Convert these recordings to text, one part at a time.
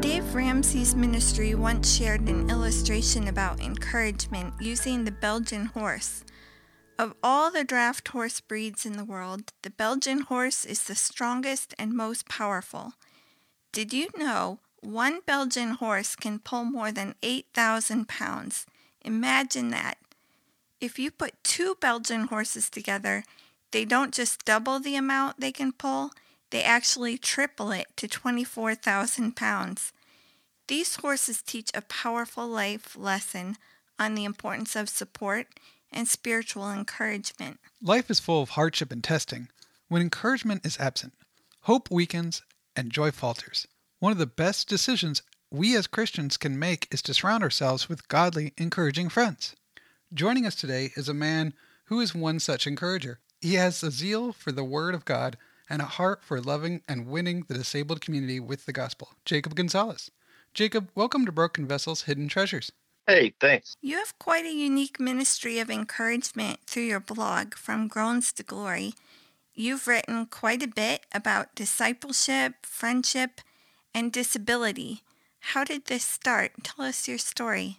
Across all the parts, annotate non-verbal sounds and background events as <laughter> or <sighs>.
Dave Ramsey's ministry once shared an illustration about encouragement using the Belgian horse. Of all the draft horse breeds in the world, the Belgian horse is the strongest and most powerful. Did you know one Belgian horse can pull more than 8,000 pounds? Imagine that. If you put two Belgian horses together, they don't just double the amount they can pull, they actually triple it to 24,000 pounds. These horses teach a powerful life lesson on the importance of support and spiritual encouragement. Life is full of hardship and testing. When encouragement is absent, hope weakens and joy falters. One of the best decisions we as Christians can make is to surround ourselves with godly, encouraging friends. Joining us today is a man who is one such encourager. He has a zeal for the Word of God and a heart for loving and winning the disabled community with the gospel. Jacob Gonzalez. Jacob, welcome to Broken Vessels Hidden Treasures. Hey, thanks. You have quite a unique ministry of encouragement through your blog, From Groans to Glory. You've written quite a bit about discipleship, friendship, and disability. How did this start? Tell us your story.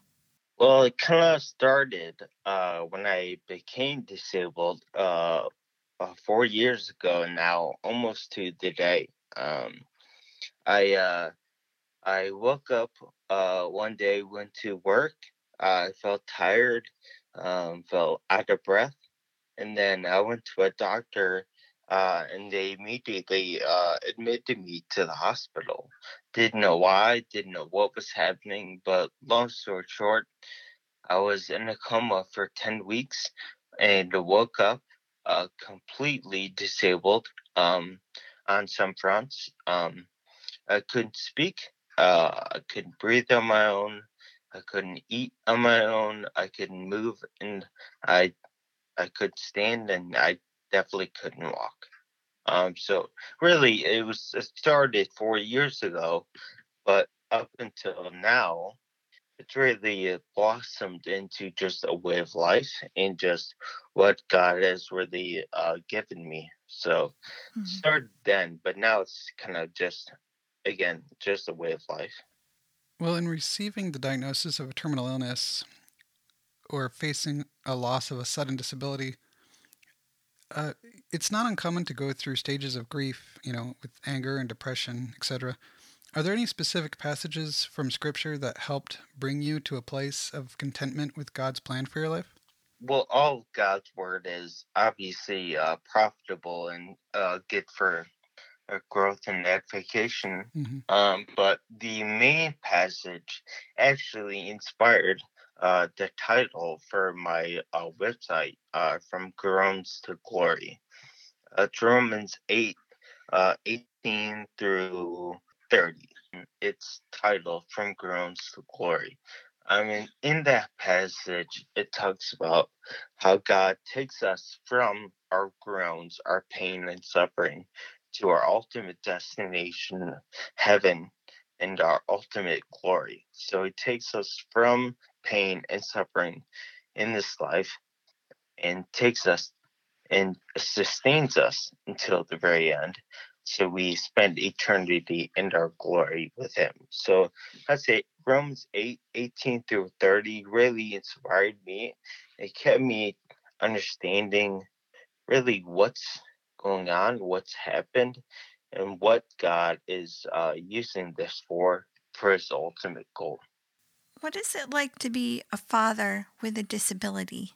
Well, it kind of started uh, when I became disabled uh, uh, four years ago now, almost to the day. Um, I uh, I woke up uh, one day, went to work. I felt tired, um, felt out of breath, and then I went to a doctor, uh, and they immediately uh, admitted me to the hospital. Didn't know why, didn't know what was happening, but long story short, I was in a coma for ten weeks, and woke up uh, completely disabled um, on some fronts. Um, I couldn't speak. Uh, I couldn't breathe on my own. I couldn't eat on my own. I couldn't move, and I I could stand, and I definitely couldn't walk. Um, so really, it was it started four years ago, but up until now, it's really blossomed into just a way of life and just what God has really uh, given me. So mm-hmm. started then, but now it's kind of just again just a way of life. Well, in receiving the diagnosis of a terminal illness or facing a loss of a sudden disability, uh, it's not uncommon to go through stages of grief, you know, with anger and depression, etc. Are there any specific passages from Scripture that helped bring you to a place of contentment with God's plan for your life? Well, all God's word is obviously uh, profitable and uh, good for uh, growth and edification. Mm-hmm. Um, but the main passage actually inspired uh, the title for my uh, website, uh, From Groans to Glory. Uh, Romans 8, uh, 18 through 30. It's titled From Groans to Glory. I mean, in that passage, it talks about how God takes us from our groans, our pain and suffering, to our ultimate destination, heaven, and our ultimate glory. So He takes us from pain and suffering in this life and takes us and sustains us until the very end so we spend eternity in our glory with him. So I say Romans 8, 18 through 30 really inspired me. It kept me understanding really what's going on, what's happened, and what God is uh, using this for, for his ultimate goal. What is it like to be a father with a disability?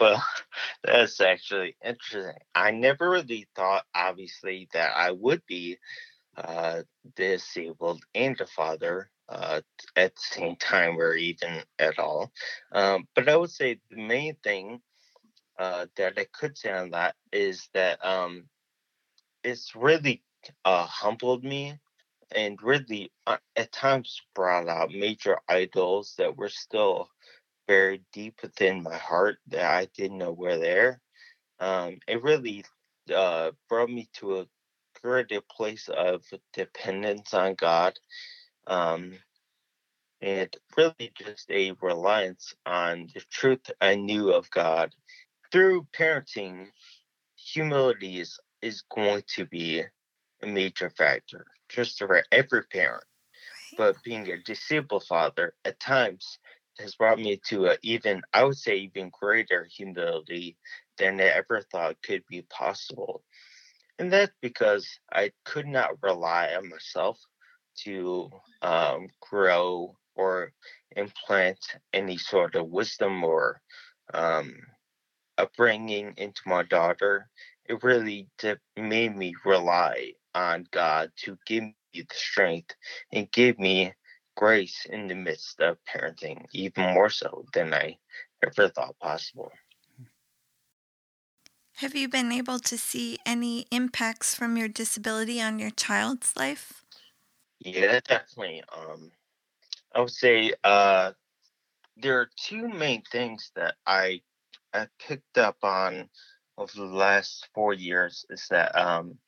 Well, <laughs> that's actually interesting. I never really thought, obviously, that I would be uh, disabled and a father uh, at the same time or even at all. Um, but I would say the main thing uh, that I could say on that is that um, it's really uh, humbled me and really uh, at times brought out major idols that were still buried deep within my heart that I didn't know were there. Um, it really uh, brought me to a greater place of dependence on God. Um, and really just a reliance on the truth I knew of God. Through parenting, humility is, is going to be a major factor, just for every parent. But being a disabled father at times has brought me to an even, I would say, even greater humility than I ever thought could be possible. And that's because I could not rely on myself to um, grow or implant any sort of wisdom or um, upbringing into my daughter. It really did, made me rely on God to give me the strength and give me grace in the midst of parenting, even more so than I ever thought possible. Have you been able to see any impacts from your disability on your child's life? Yeah, definitely. Um, I would say uh, there are two main things that I I picked up on over the last four years is that um,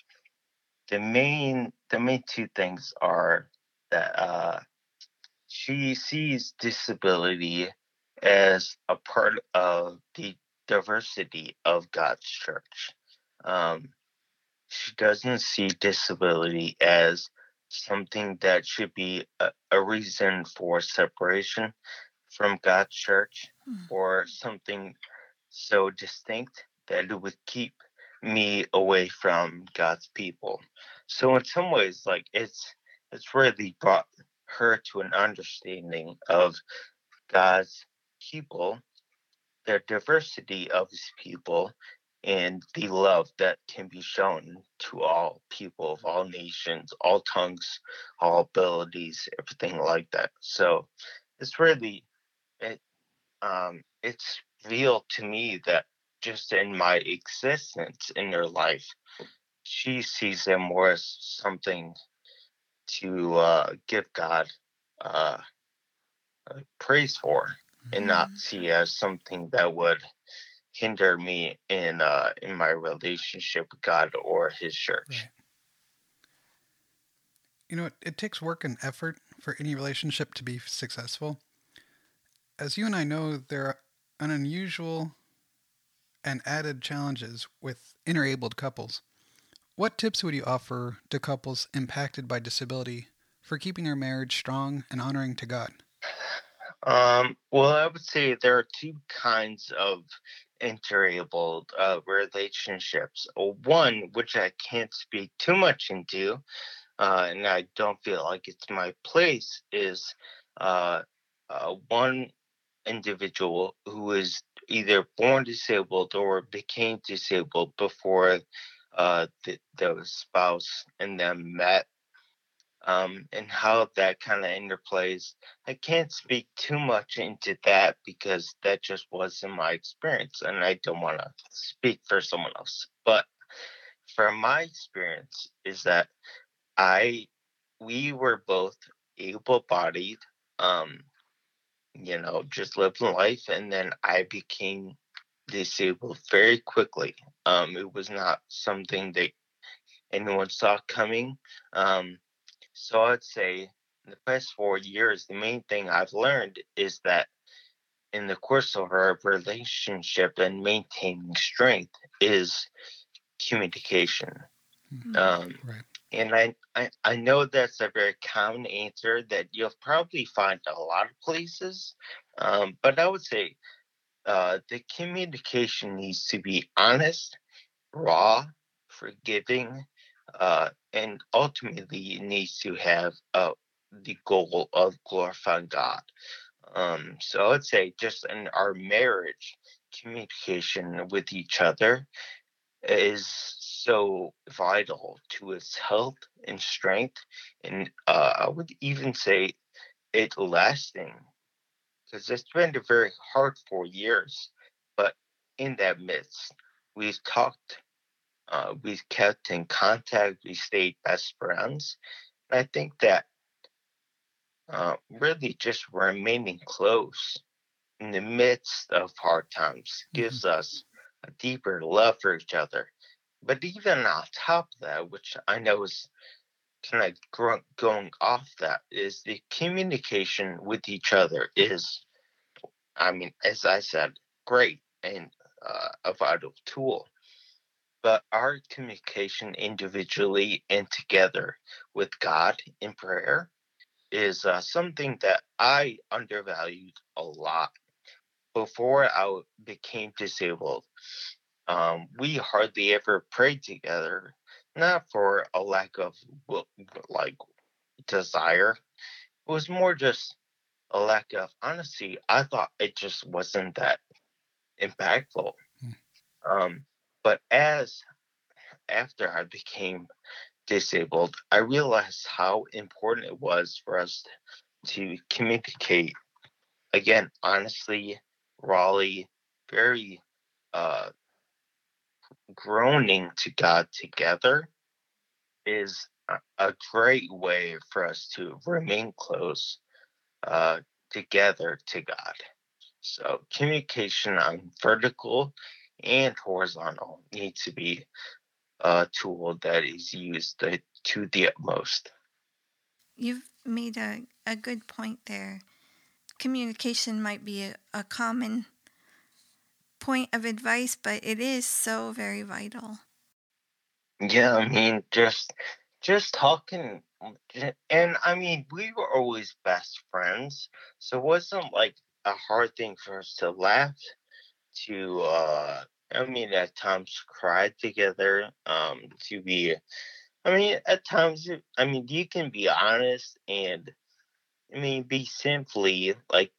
the main the main two things are that uh, she sees disability as a part of the diversity of God's church. Um, she doesn't see disability as something that should be a, a reason for separation from God's church hmm. or something so distinct that it would keep me away from God's people. So in some ways, like it's it's really brought her to an understanding of God's people, their diversity of his people, and the love that can be shown to all people of all nations, all tongues, all abilities, everything like that. So it's really it um it's real to me that just in my existence in their life, she sees them more as something to uh, give God uh, uh praise for, mm-hmm. and not mm-hmm. see as something that would hinder me in uh, in my relationship with God or His church. Right. You know, it, it takes work and effort for any relationship to be successful. As you and I know, there are an unusual and added challenges with interabled couples. What tips would you offer to couples impacted by disability for keeping their marriage strong and honoring to God? Um, well, I would say there are two kinds of interable uh, relationships. One, which I can't speak too much into, uh, and I don't feel like it's my place, is uh, uh one individual who is either born disabled or became disabled before uh, the, the spouse and them met um, and how that kind of interplays. I can't speak too much into that because that just wasn't my experience, and I don't want to speak for someone else. But from my experience, is that I we were both able-bodied, um, you know, just living life, and then I became disabled very quickly. Um, it was not something that anyone saw coming. Um, so I'd say in the past four years, the main thing I've learned is that in the course of our relationship and maintaining strength is communication. Mm-hmm. Um, right. And I, I, I know that's a very common answer that you'll probably find a lot of places, um, but I would say uh, the communication needs to be honest, raw, forgiving, uh, and ultimately it needs to have uh, the goal of glorifying God. Um, so I would say just in our marriage, communication with each other is so vital to its health and strength, and uh, I would even say it lasting because it's been a very hard four years. But in that midst, we've talked uh, we kept in contact. We stayed best friends, And I think that uh, really just remaining close in the midst of hard times mm-hmm. gives mm-hmm. us a deeper love for each other. But even on top of that, which I know is kind of going off that, is the communication with each other is, I mean, as I said, great and uh, a vital tool. But our communication individually and together with God in prayer is uh, something that I undervalued a lot before I became disabled. Um, we hardly ever prayed together, not for a lack of like desire. It was more just a lack of honesty. I thought it just wasn't that impactful. Hmm. Um, but as after I became disabled, I realized how important it was for us to communicate again, honestly, Raleigh, very uh, groaning to God together is a, great way for us to remain close uh, together to God. So communication on vertical and horizontal needs to be a tool that is used to the utmost. You've made a, a good point there. Communication might be a, a common point of advice, but it is so very vital. Yeah, I mean, just just talking, and I mean, we were always best friends, so it wasn't like a hard thing for us to laugh, to uh, I mean, at times cry together, um, to be, I mean, at times, I mean, you can be honest and, I mean, be simply like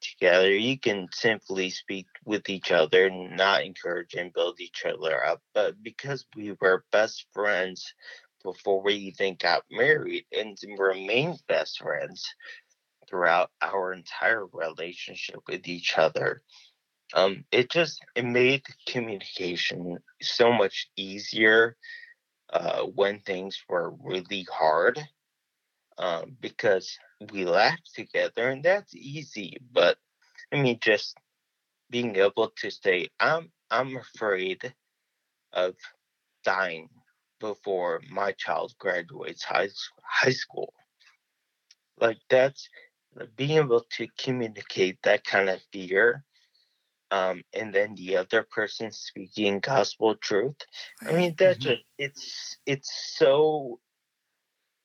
together. You can simply speak with each other not encourage and build each other up. But because we were best friends before we even got married and remained best friends throughout our entire relationship with each other, um, it just it made communication so much easier uh, when things were really hard um, because we laugh together and that's easy but i mean just being able to say i'm i'm afraid of dying before my child graduates high, high school like that's being able to communicate that kind of fear um, and then the other person speaking gospel truth. I mean, that's mm-hmm. just it's it's so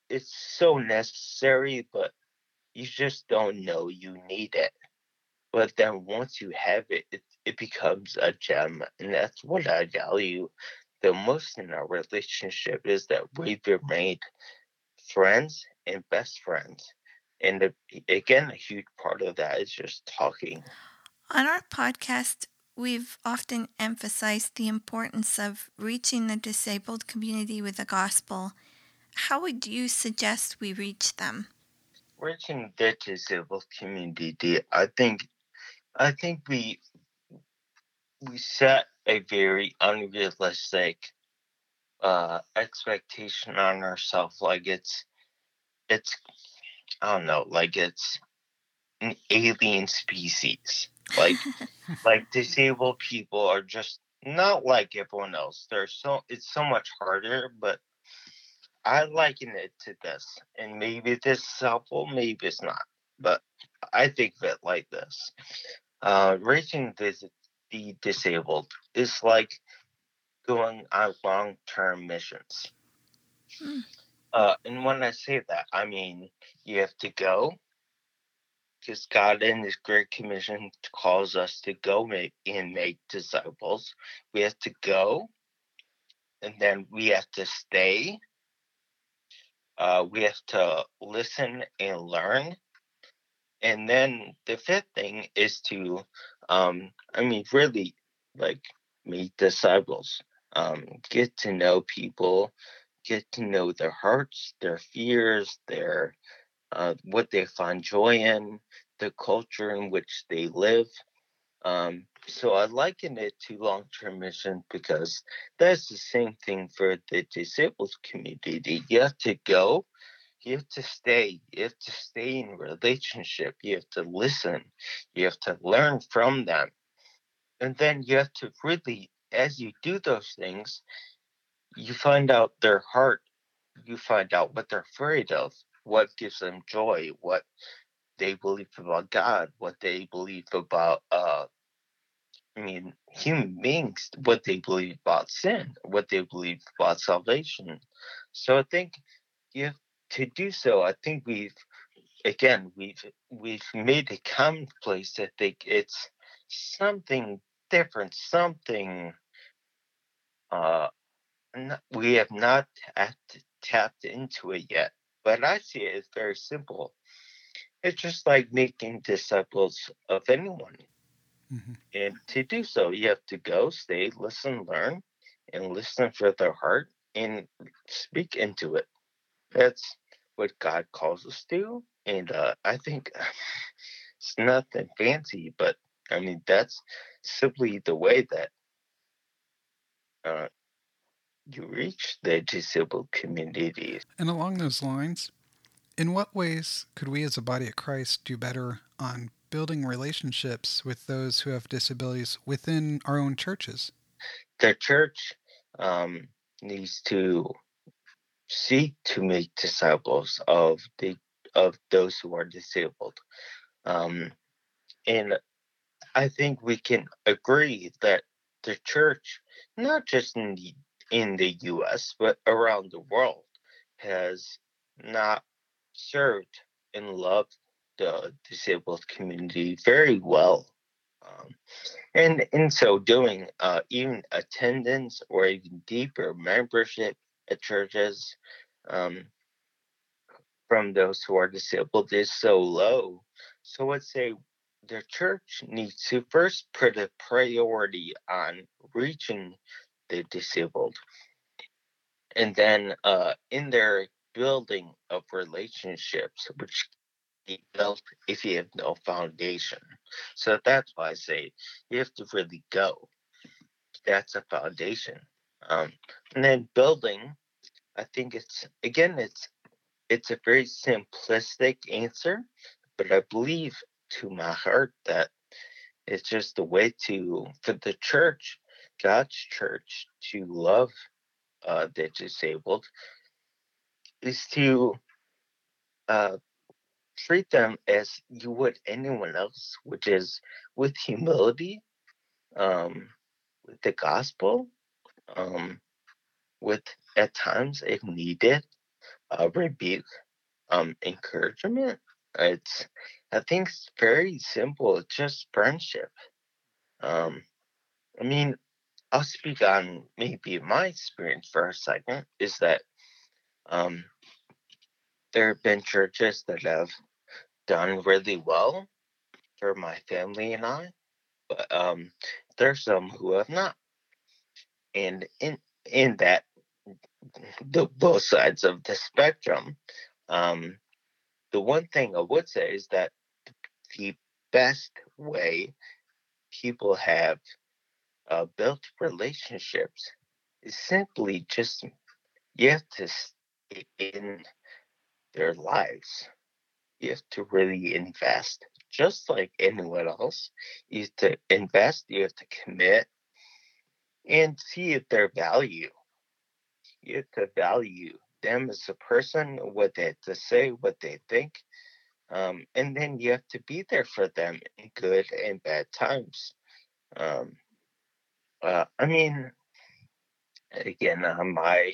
it's so necessary, but you just don't know you need it. But then once you have it, it, it becomes a gem, and that's what I value the most in our relationship is that we've made friends and best friends. And the, again, a huge part of that is just talking. On our podcast, we've often emphasized the importance of reaching the disabled community with the gospel. How would you suggest we reach them? Reaching the disabled community, I think, I think we we set a very unrealistic uh, expectation on ourselves. Like it's, it's, I don't know, like it's an alien species. Like, like <laughs> disabled people are just not like everyone else. They're so it's so much harder, but I liken it to this, and maybe this is helpful, maybe it's not, but I think of it like this: uh, raising the, the disabled is like going on long-term missions. Hmm. Uh, and when I say that, I mean you have to go, because God in His Great Commission calls us to go make and make disciples. We have to go, and then we have to stay. Uh, we have to listen and learn. And then the fifth thing is to, um, I mean, really like make disciples, um, get to know people, get to know their hearts, their fears, their uh, what they find joy in, the culture in which they live. Um, so I liken it to long term mission because that's the same thing for the disabled community. You have to go, you have to stay. You have to stay in relationship. You have to listen. You have to learn from them. And then you have to really, as you do those things, you find out their heart. You find out what they're afraid of, what gives them joy, what they believe about God, what they believe about uh I mean human beings, what they believe about sin, what they believe about salvation. So I think you have to do so, I think we've again we've we've made a commonplace. I think it's something different, something uh we have not tapped into it yet. But I see it as very simple. It's just like making disciples of anyone. Mm-hmm. And to do so, you have to go, stay, listen, learn, and listen for their heart and speak into it. That's what God calls us to. And uh, I think <sighs> it's nothing fancy, but I mean, that's simply the way that uh, you reach the disabled community. And along those lines, in what ways could we as a body of Christ do better on building relationships with those who have disabilities within our own churches? The church um, needs to seek to make disciples of the of those who are disabled, um, and I think we can agree that the church, not just in the in the U.S. but around the world, has not served and loved the disabled community very well. Um, and in so doing, uh, even attendance or even deeper membership at churches um, from those who are disabled is so low. So let's say the church needs to first put a priority on reaching the disabled. And then uh, in their building of relationships, which be built if you have no foundation. So that's why I say you have to really go. That's a foundation. Um, and then building, I think it's again it's it's a very simplistic answer, but I believe to my heart that it's just a way to for the church, God's church, to love uh, the disabled is to uh, treat them as you would anyone else, which is with humility, um, with the gospel, um, with at times, if needed, uh, rebuke, um, encouragement. It's, I think, it's very simple. It's just friendship. Um, I mean, I'll speak on maybe my experience for a second. Is that um, there have been churches that have done really well for my family and I, but um, there's some who have not. And in in that, the both sides of the spectrum, um, the one thing I would say is that the best way people have uh, built relationships is simply just you have to stay in their lives. You have to really invest, just like anyone else. You have to invest, you have to commit, and see if their value. You have to value them as a person, what they have to say, what they think. Um, and then you have to be there for them in good and bad times. Um, uh, I mean, again, uh, my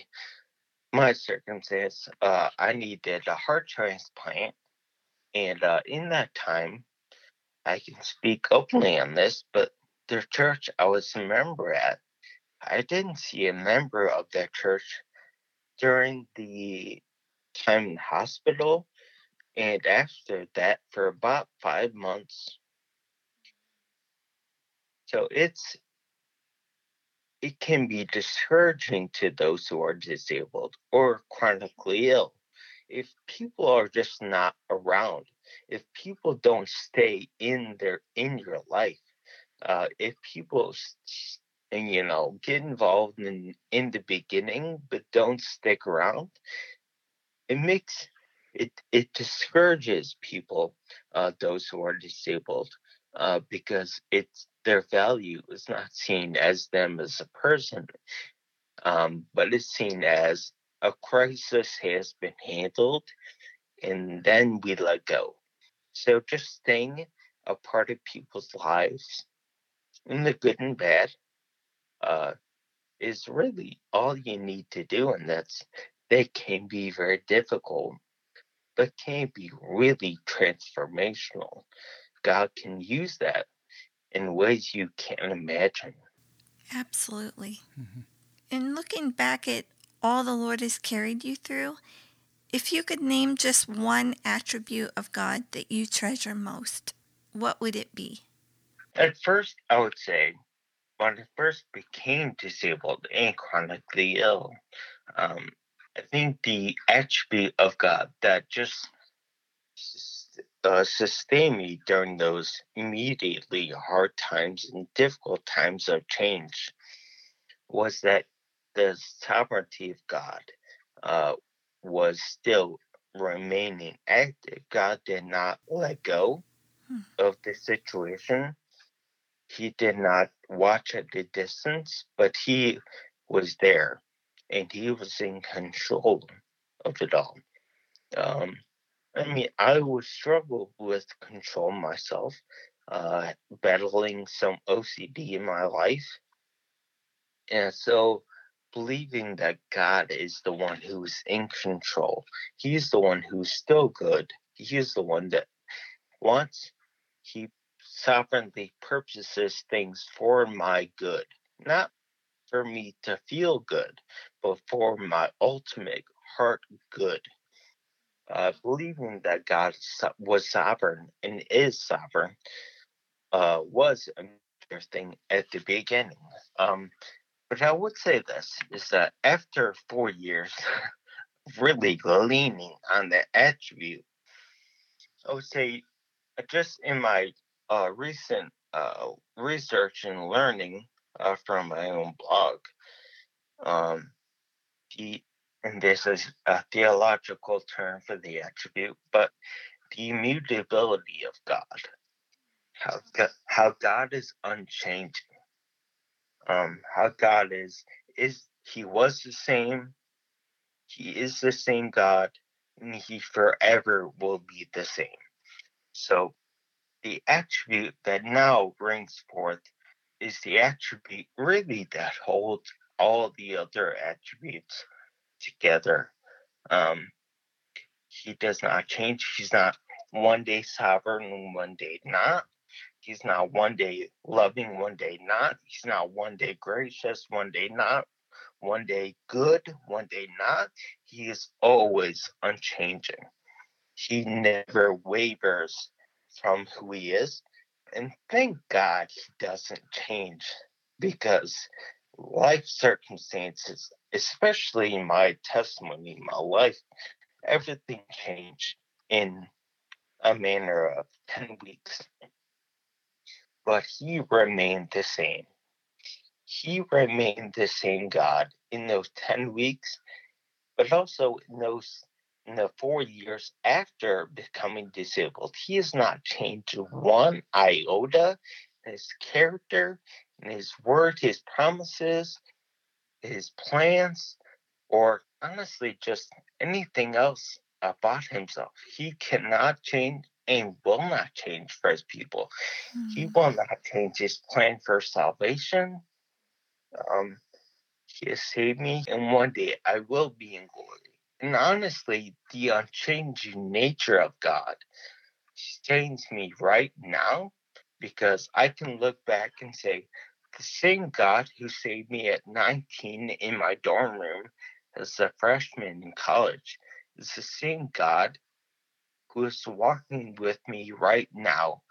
my circumstance, uh, I needed a heart transplant, and uh, in that time, I can speak openly on this, but the church I was a member at, I didn't see a member of that church during the time in hospital, and after that for about five months. So it's it can be discouraging to those who are disabled or chronically ill. If people are just not around, if people don't stay in their in your life, uh, if people you know get involved in in the beginning but don't stick around, it makes it it discourages people, uh, those who are disabled, uh, because it's their value is not seen as them as a person, um, but it's seen as a crisis has been handled, and then we let go. So just staying a part of people's lives, in the good and bad, uh, is really all you need to do, and that's that can be very difficult, but can be really transformational. God can use that in ways you can't imagine. Absolutely. Mm-hmm. And looking back at all the Lord has carried you through, if you could name just one attribute of God that you treasure most, what would it be? At first, I would say when I first became disabled and chronically ill, um, I think the attribute of God that just uh, sustained me during those immediately hard times and difficult times of change was that the sovereignty of God uh, was still remaining active. God did not let go hmm. of the situation. He did not watch at a distance, but he was there and he was in control of it all. Um, I mean, I would struggle with control myself, uh, battling some OCD in my life. And so believing that God is the one who's in control. He's the one who's still good. He's the one that wants, he sovereignly purposes things for my good, not for me to feel good, but for my ultimate heart good. Uh, believing that God was sovereign and is sovereign uh, was a major thing at the beginning. Um, but I would say this is that after four years, <laughs> really leaning on the attribute, I would say uh, just in my uh, recent uh, research and learning uh, from my own blog, um, the and this is a theological term for the attribute, but the immutability of God, how how God is unchanging. Um, how God is is He was the same, He is the same God, and He forever will be the same. So the attribute that now brings forth is the attribute really that holds all the other attributes together. Um, he does not change. He's not one day sovereign and one day not. He's not one day loving, one day not. He's not one day gracious, one day not. One day good, one day not. He is always unchanging. He never wavers from who he is. And thank God he doesn't change because life circumstances, especially my testimony, my life, everything changed in a manner of 10 weeks but he remained the same. He remained the same God in those 10 weeks, but also in those in the four years after becoming disabled. He has not changed one iota his character, in his word, his promises, his plans, or honestly just anything else about himself. He cannot change and will not change for his people. Mm-hmm. He will not change his plan for salvation. Um, he has saved me, and one day I will be in glory. And honestly, the unchanging nature of God sustains me right now because I can look back and say, the same God who saved me at 19 in my dorm room as a freshman in college is the same God who is walking with me right now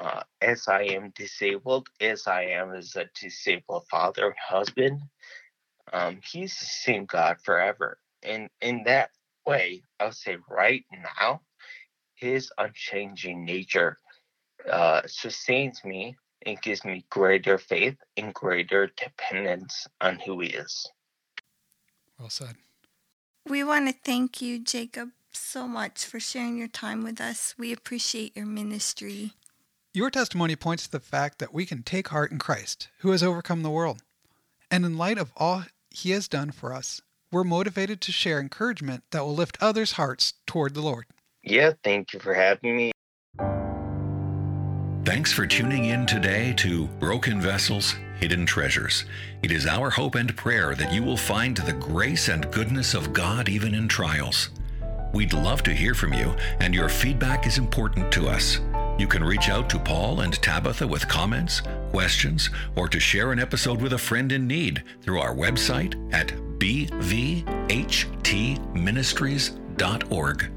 uh, as I am disabled, as I am as a disabled father and husband. Um, he's the same God forever. And in that way, I'll say right now, his unchanging nature uh, sustains me and gives me greater faith and greater dependence on who he is. Well said. We want to thank you, Jacob, so much for sharing your time with us. We appreciate your ministry. Your testimony points to the fact that we can take heart in Christ, who has overcome the world. And in light of all he has done for us, we're motivated to share encouragement that will lift others' hearts toward the Lord. Yeah, thank you for having me. Thanks for tuning in today to Broken Vessels, Hidden Treasures. It is our hope and prayer that you will find the grace and goodness of God even in trials. We'd love to hear from you, and your feedback is important to us. You can reach out to Paul and Tabitha with comments, questions, or to share an episode with a friend in need through our website at bvhtministries.org.